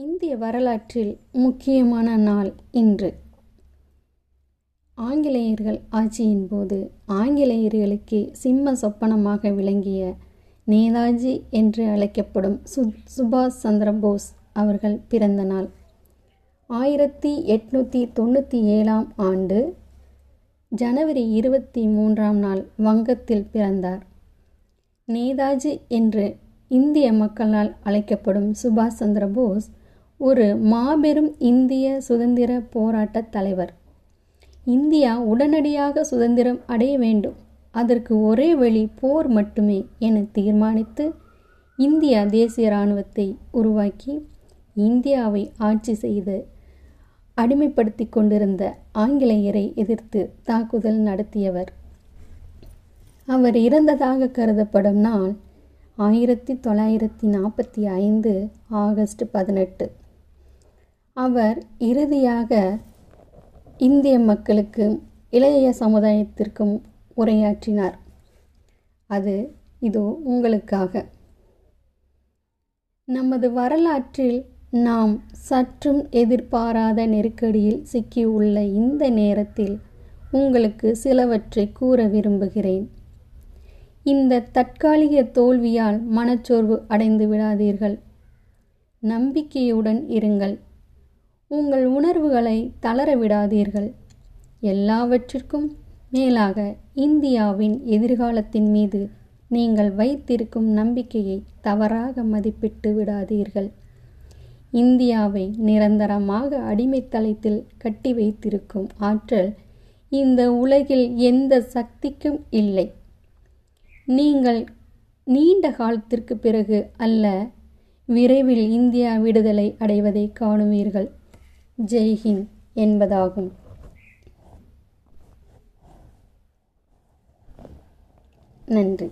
இந்திய வரலாற்றில் முக்கியமான நாள் இன்று. ஆங்கிலேயர்கள் ஆட்சியின் போது ஆங்கிலேயர்களுக்கு சிம்ம சொப்பனமாக விளங்கிய நேதாஜி என்று அழைக்கப்படும் சு சுபாஷ் சந்திர போஸ் அவர்கள் பிறந்த நாள். ஆயிரத்தி எட்நூற்றி தொண்ணூற்றி ஏழாம் ஆண்டு ஜனவரி இருபத்தி மூன்றாம் நாள் வங்கத்தில் பிறந்தார். நேதாஜி என்று இந்திய மக்களால் அழைக்கப்படும் சுபாஷ் சந்திர போஸ் ஒரு மாபெரும் இந்திய சுதந்திர போராட்ட தலைவர். இந்தியா உடனடியாக சுதந்திரம் அடைய வேண்டும். அதற்கு ஒரே வழி போர் மட்டுமே என தீர்மானித்து இந்தியா தேசிய இராணுவத்தை உருவாக்கி இந்தியாவை ஆட்சி செய்து அடிமைப்படுத்தி கொண்டிருந்த ஆங்கிலேயரை எதிர்த்து தாக்குதல் நடத்தியவர். அவர் இறந்ததாக கருதப்படும் நாள் ஆயிரத்தி தொள்ளாயிரத்தி நாற்பத்தி ஐந்து ஆகஸ்ட் பதினெட்டு. அவர் இறுதியாக இந்திய மக்களுக்கும் இளைய சமுதாயத்திற்கும் உரையாற்றினார். அது இதோ உங்களுக்காக. நமது வரலாற்றில் நாம் சற்றும் எதிர்பாராத நெருக்கடியில் சிக்கியுள்ள இந்த நேரத்தில் உங்களுக்கு சிலவற்றை கூற விரும்புகிறேன். இந்த தற்காலிக தோல்வியால் மனச்சோர்வு அடைந்து விடாதீர்கள். நம்பிக்கையுடன் இருங்கள். உங்கள் உணர்வுகளை தளர விடாதீர்கள். எல்லாவற்றிற்கும் மேலாக இந்தியாவின் எதிர்காலத்தின் மீது நீங்கள் வைத்திருக்கும் நம்பிக்கையை தவறாக மதிப்பிட்டு விடாதீர்கள். இந்தியாவை நிரந்தரமாக அடிமைத்தளத்தில் கட்டி வைத்திருக்கும் ஆற்றல் இந்த உலகில் எந்த சக்திக்கும் இல்லை. நீங்கள் நீண்ட காலத்திற்கு பிறகு அல்ல விரைவில் இந்தியா விடுதலை அடைவதை காணுவீர்கள். ஜெய்ஹிந்த் என்பதாகும். நன்றி.